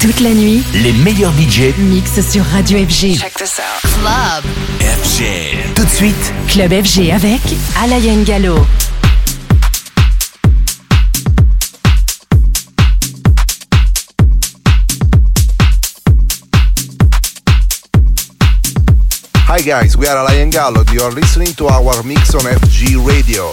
Toute la nuit, les meilleurs budgets mixent sur Radio FG. Check this out. Club. FG. Tout de suite, Club FG avec Alain Gallo. Hi guys, we are Alain Gallo. You are listening to our mix on FG Radio.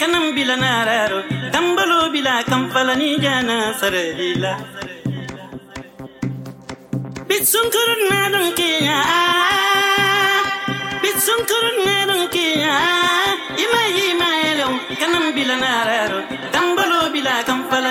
Kanam bila nararo tambalo bila kampala ni jana sarila bitsun kurun na don kiya bitsun kurun na don kiya ima ima yelo kanam bila nararo tambalo bila kampala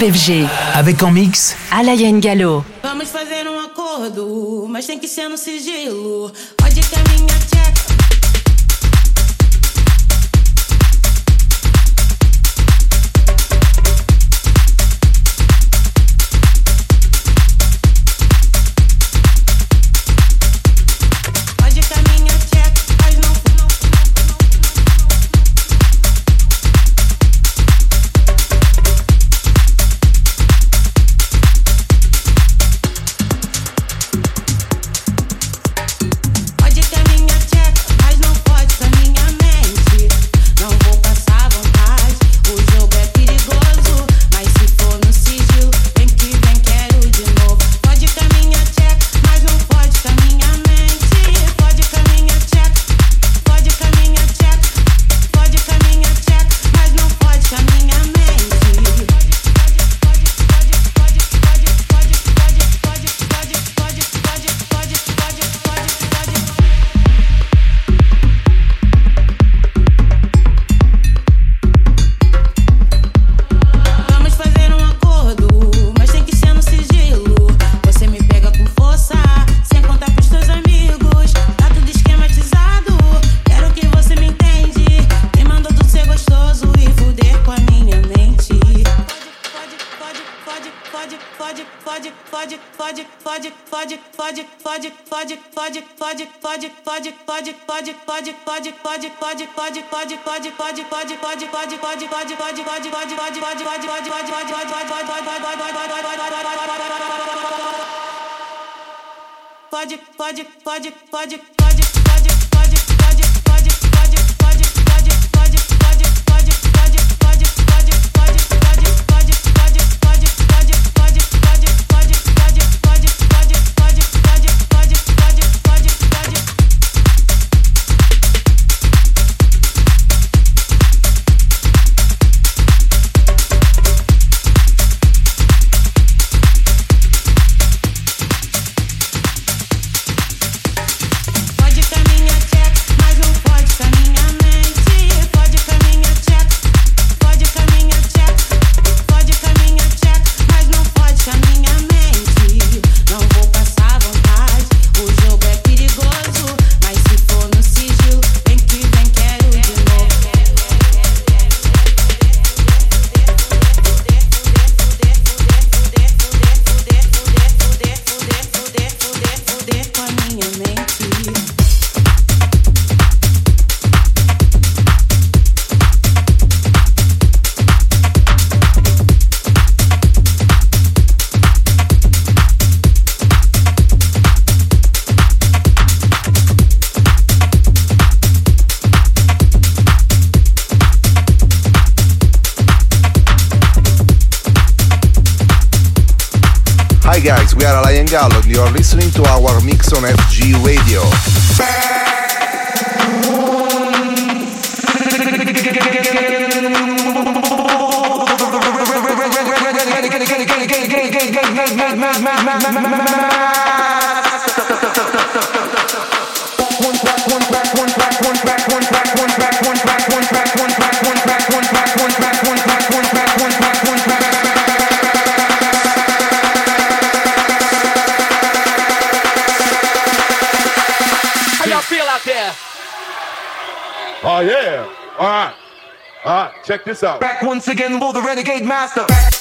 BFG. Avec en mix, Alain Gallo. Vamos fazer um acordo, mas tem que ser no sigilo. Logic, logic, logic, logic. Guys, we are Alaia & Gallo and you are listening to our mix on FG Radio. All right. All right. Check this out. Back once again, will the renegade master. Back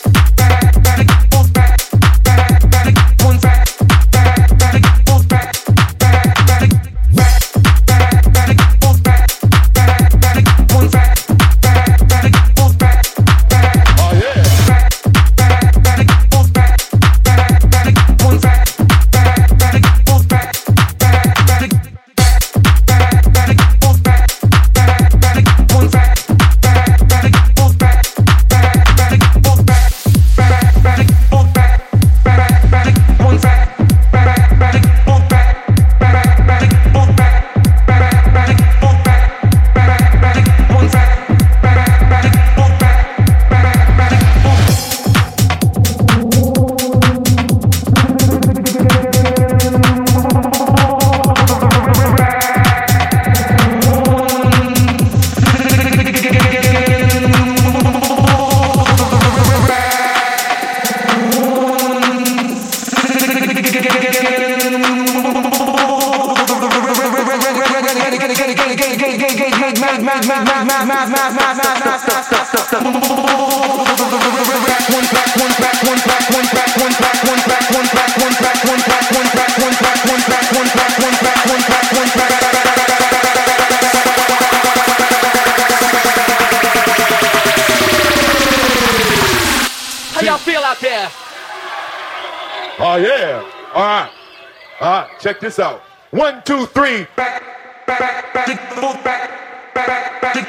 Oh yeah. all right. Check this out. One, two, three. Back, back, back, back, back, back, back.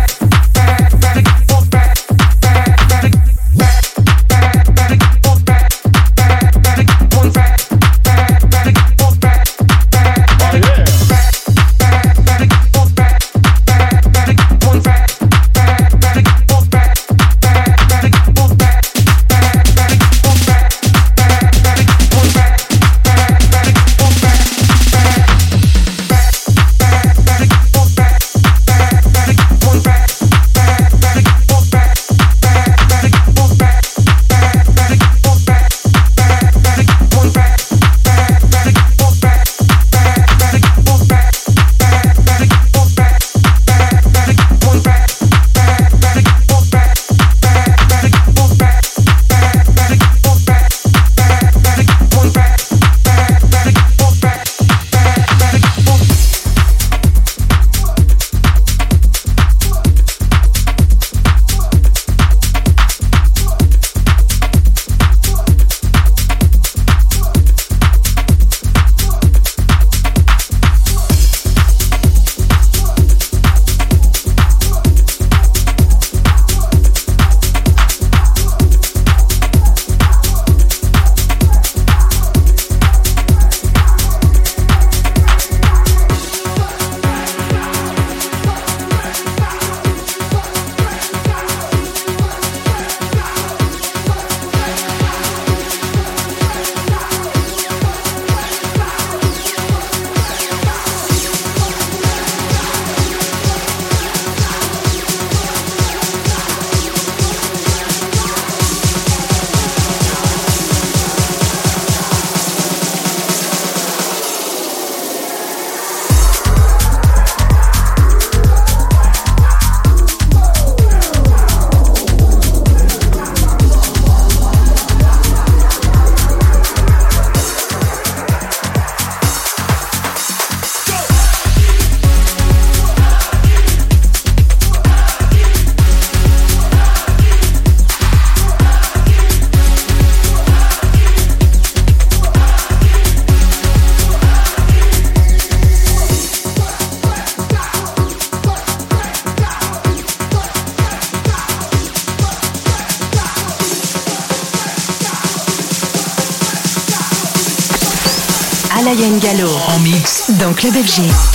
Club FG.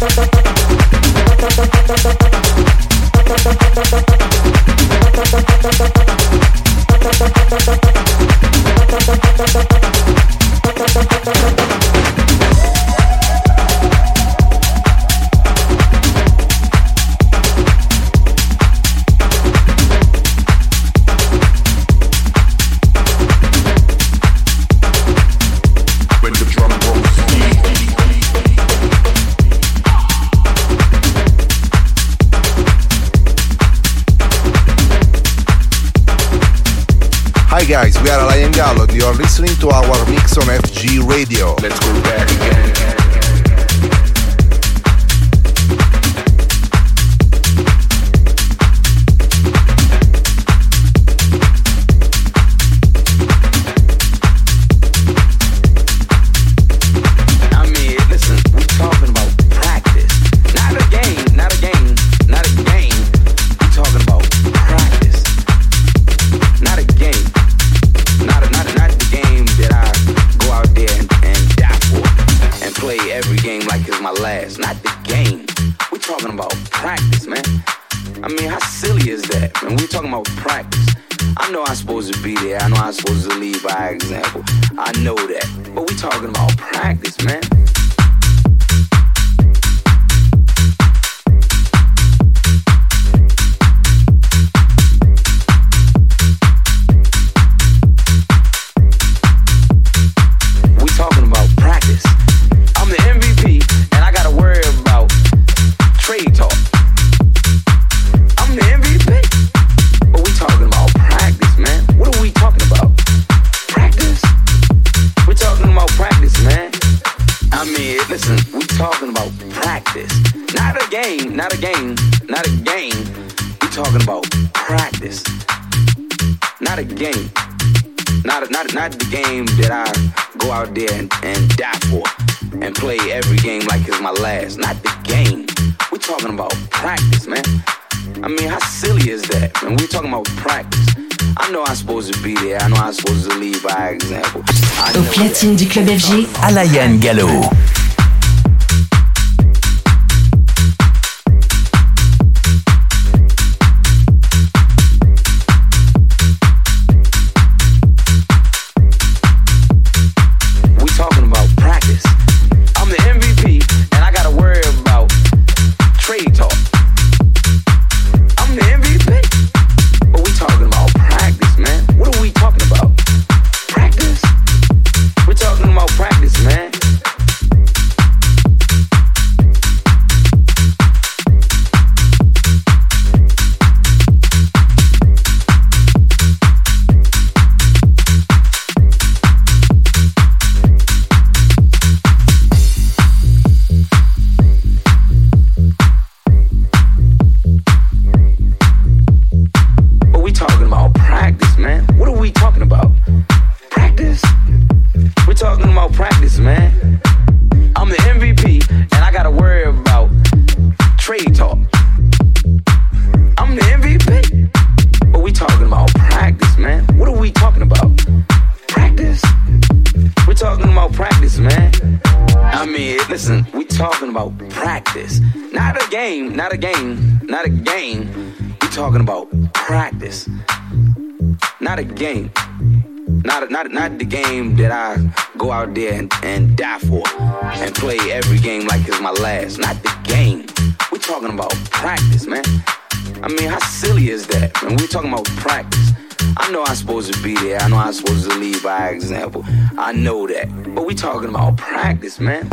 Thank you. Talking about practice. Not a game, not a game, not a game. We talking about practice. Not a game. Not, not, not the game that I go out there and, and die for and play every game like it's my last. Not the game. We talking about practice, man. I mean, how silly is that? And we talking about practice. I know I'm supposed to be there. I know I'm supposed to lead by example. Au platine du club FG, Alaia & Gallo. Not a game, not a game, not a game. We're talking about practice. Not a game. Not, not, not the game that I go out there and, and die for and play every game like it's my last. Not the game. We're talking about practice, man. I mean, how silly is that? And we're talking about practice. I know I'm supposed to be there. I know I'm supposed to lead by example. I know that. But we talking about practice, man.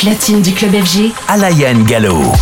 Platine du club FG, Alain Gallo.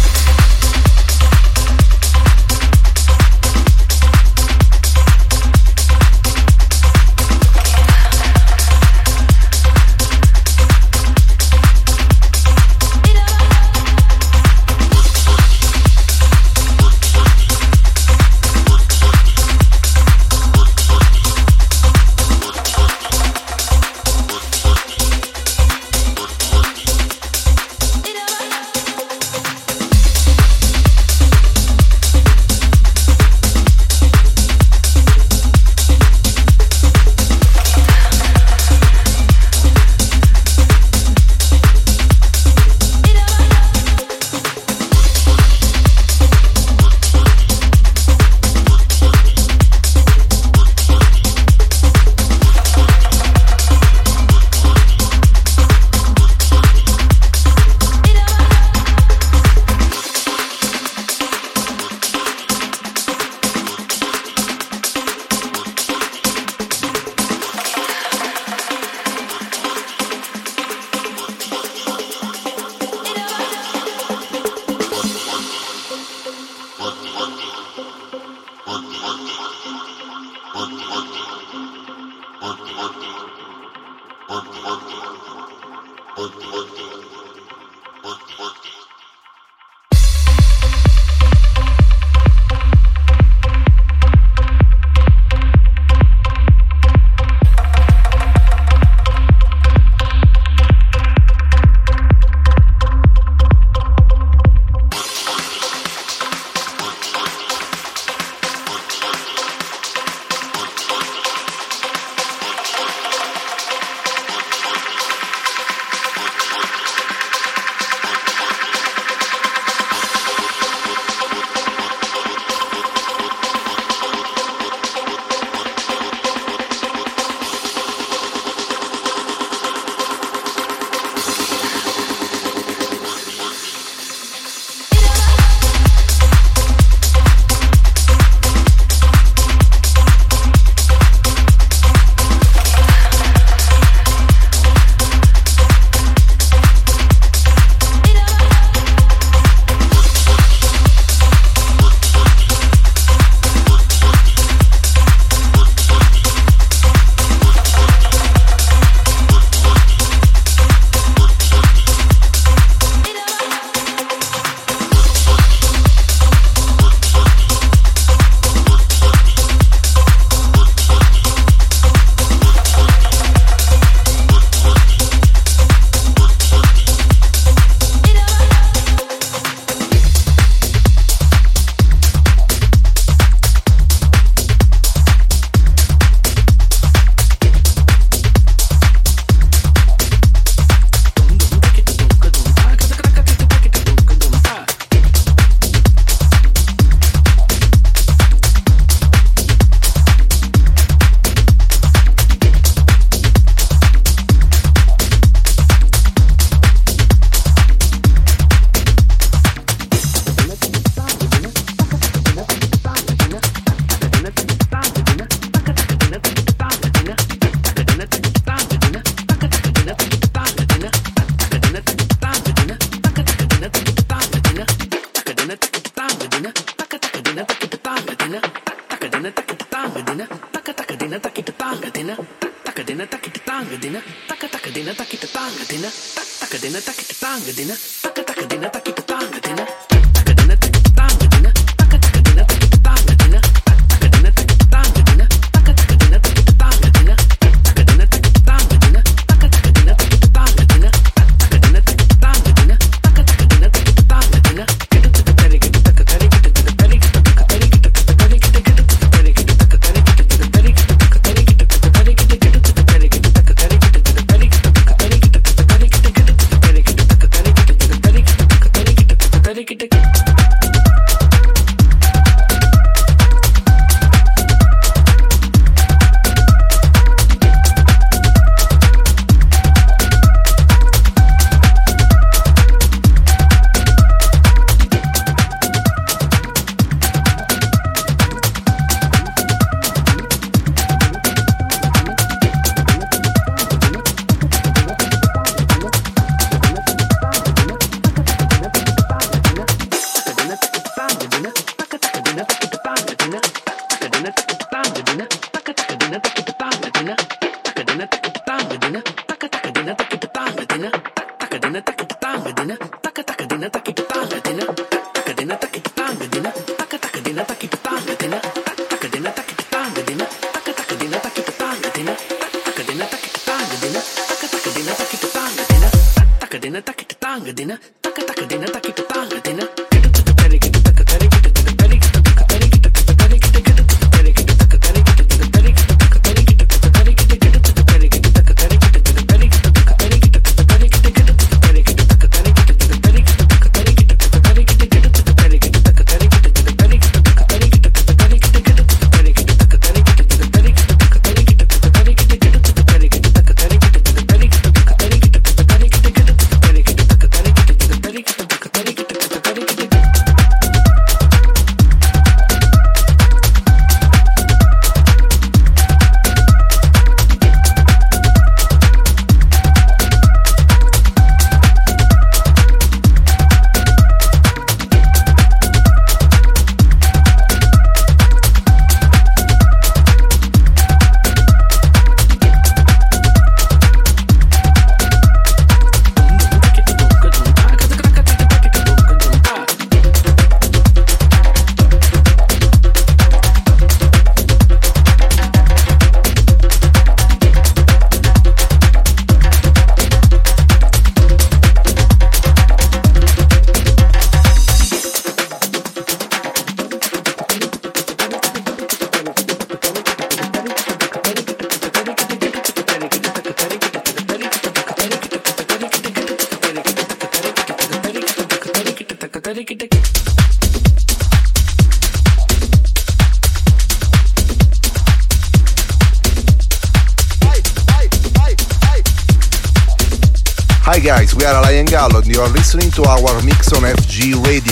listening to our mix on FG Radio.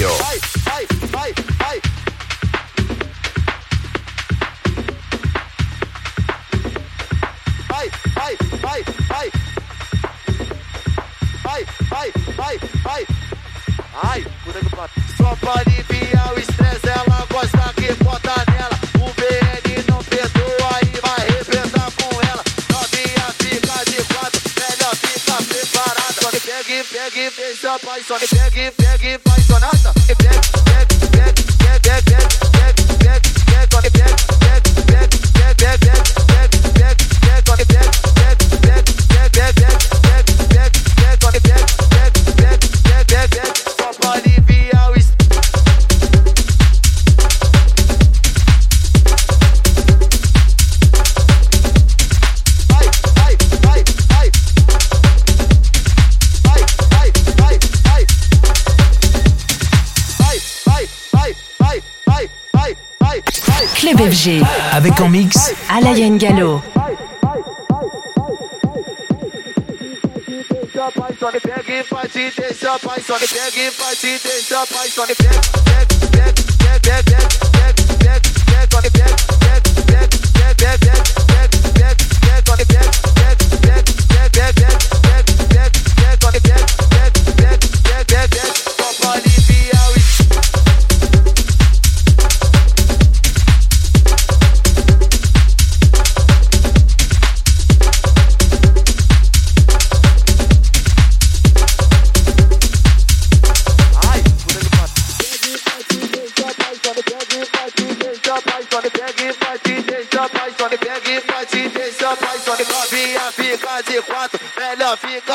Avec en mix. Alain Gallo.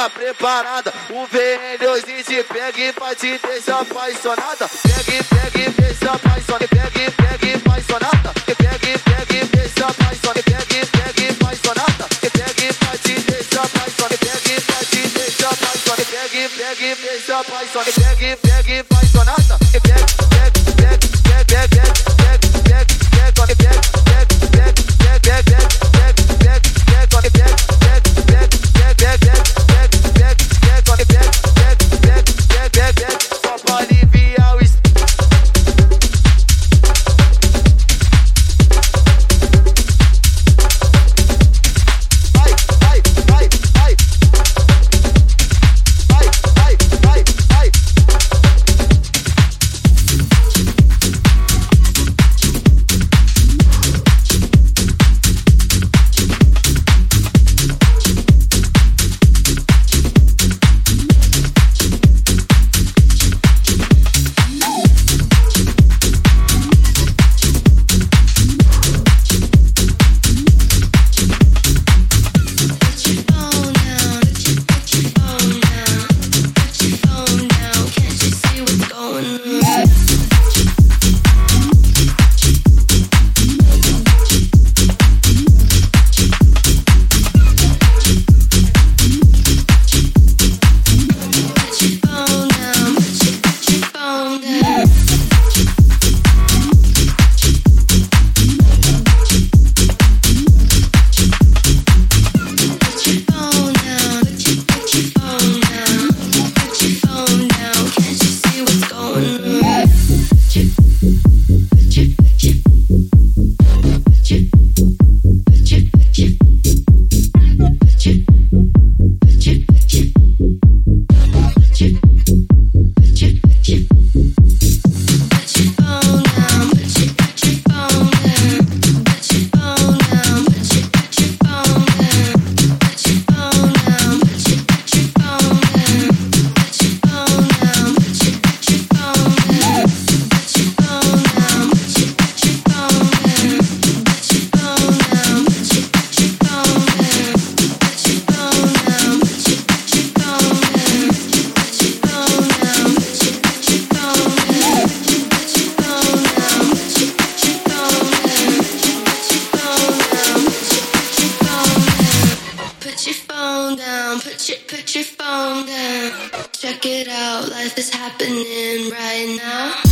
preparada. O VN2 te pega e vai te deixar apaixonada. Life is happening right now.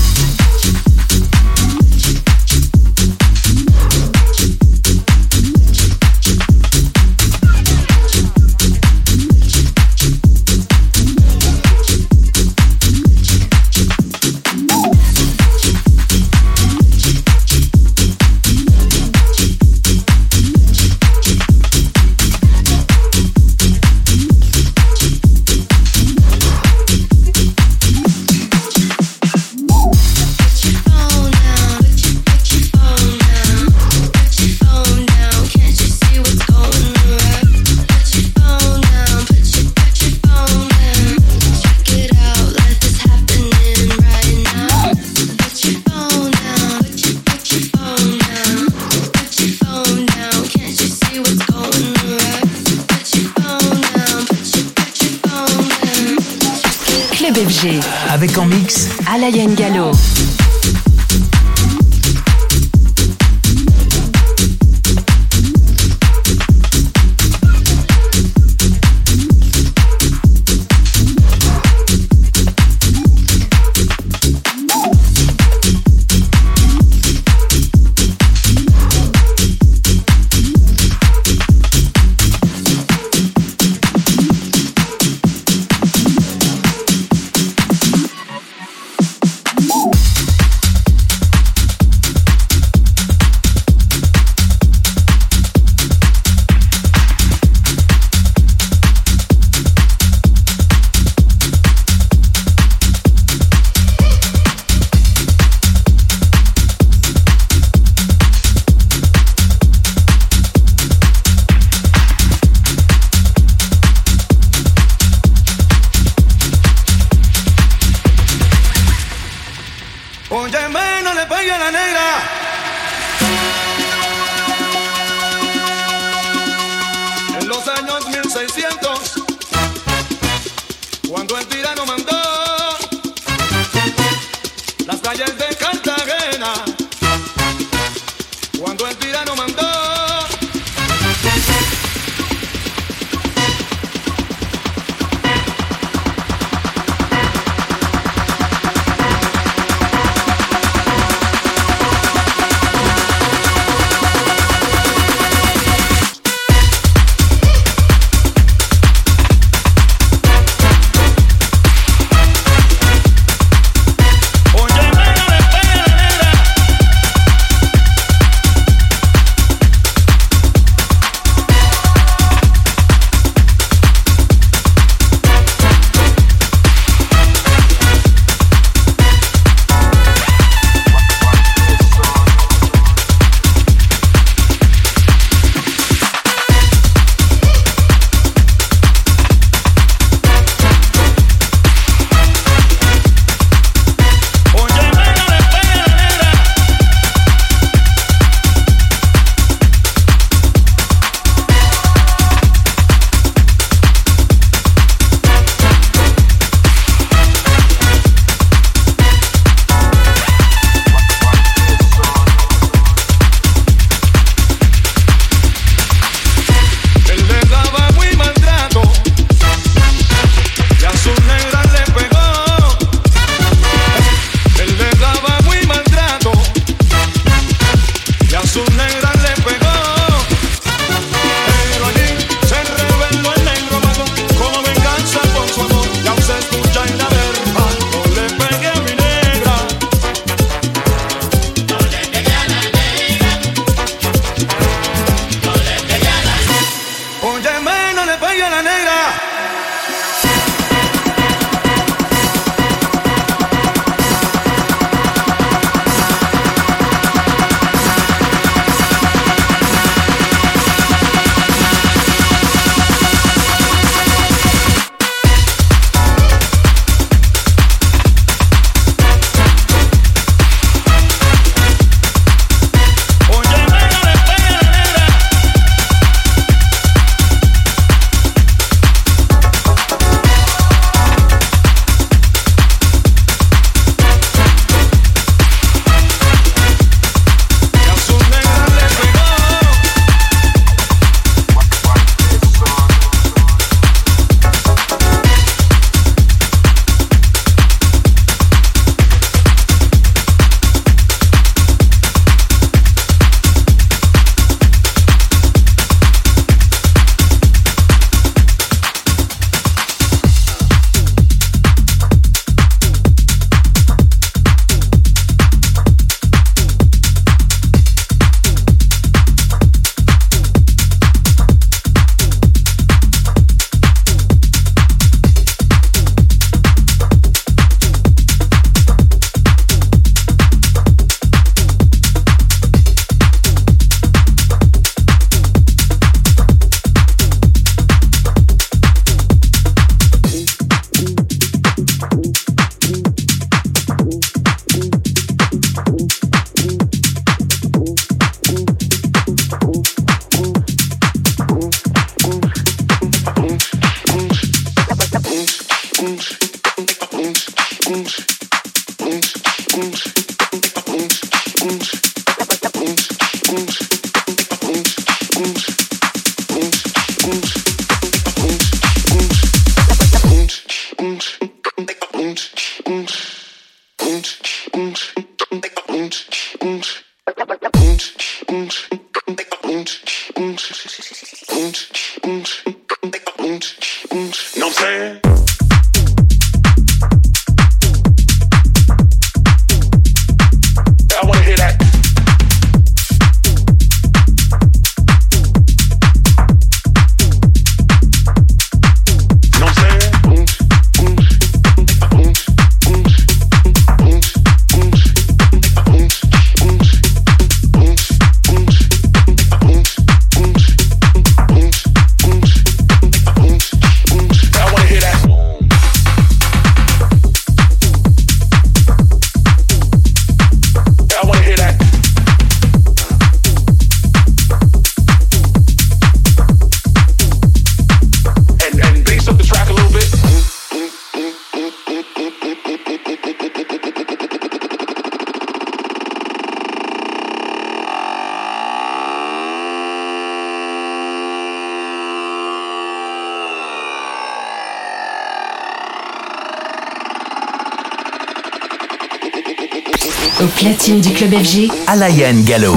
Au platine du club FG, Alain Gallo.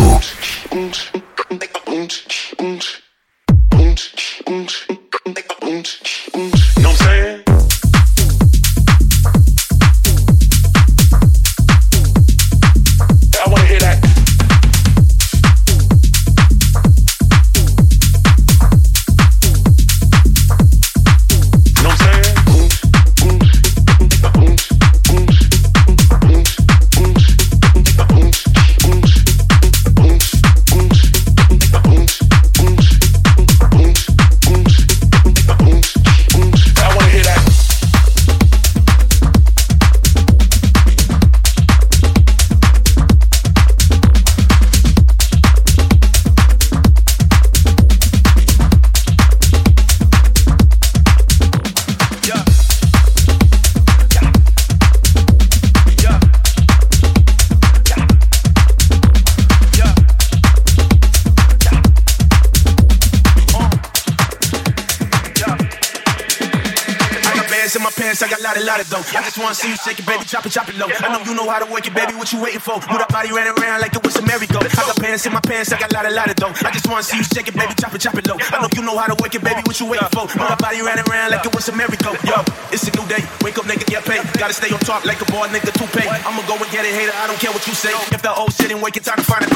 Wanna see you shake it, baby, chop it, chop it low. I know you know how to work it, baby. What you waiting for? Move that body right around like it was a merry-go. I got pants in my pants, I got a lot of lot of dough. I just wanna see you shake it, baby, chop it, chop it low. I know you know how to work it, baby. What you waiting for? Move that body right around like it was a merry-go. Yo, it's a new day. Wake up, nigga, get paid. Gotta stay on top like a boy, nigga, toupee. I'ma go and get it, hater. I don't care what you say. If the old shit ain't working, time to find a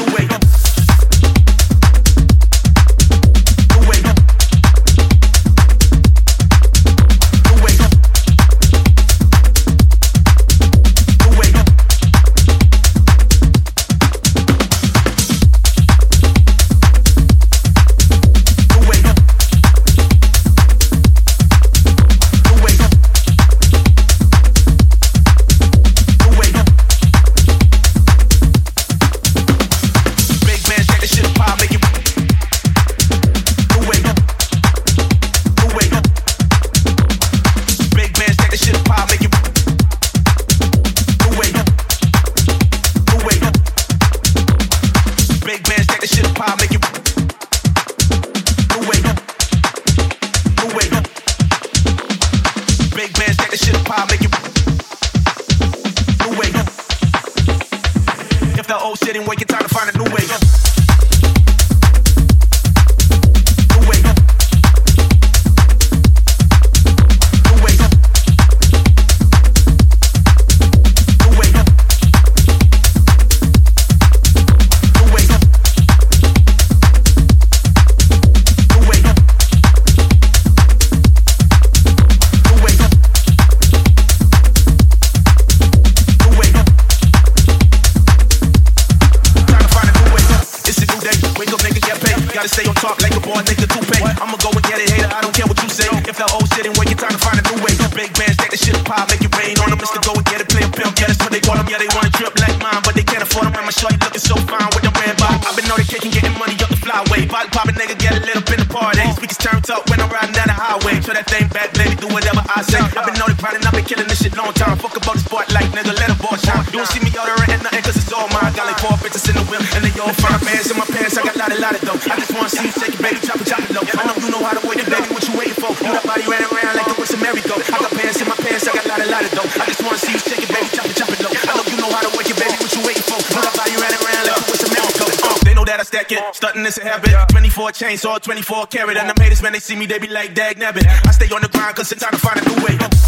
lot of dough. I just wanna see you shake it, baby, chop it, chop it low. I know you know how to work it, baby, what you waiting for? Move that body right around like it was a merry-go. I got pants in my pants, I got lot of lot of dough. I just wanna see you shake it, baby, chop it, chop it low. I know you know how to work it, baby, what you waiting for? Move that body right around like it was a merry-go. Uh, they know that I stack it. Stunting is a habit. 24 chainsaw, 24 carat. And the haters, man, they see me, they be like, dag nabbit. I stay on the grind, cause it's time to find a new way.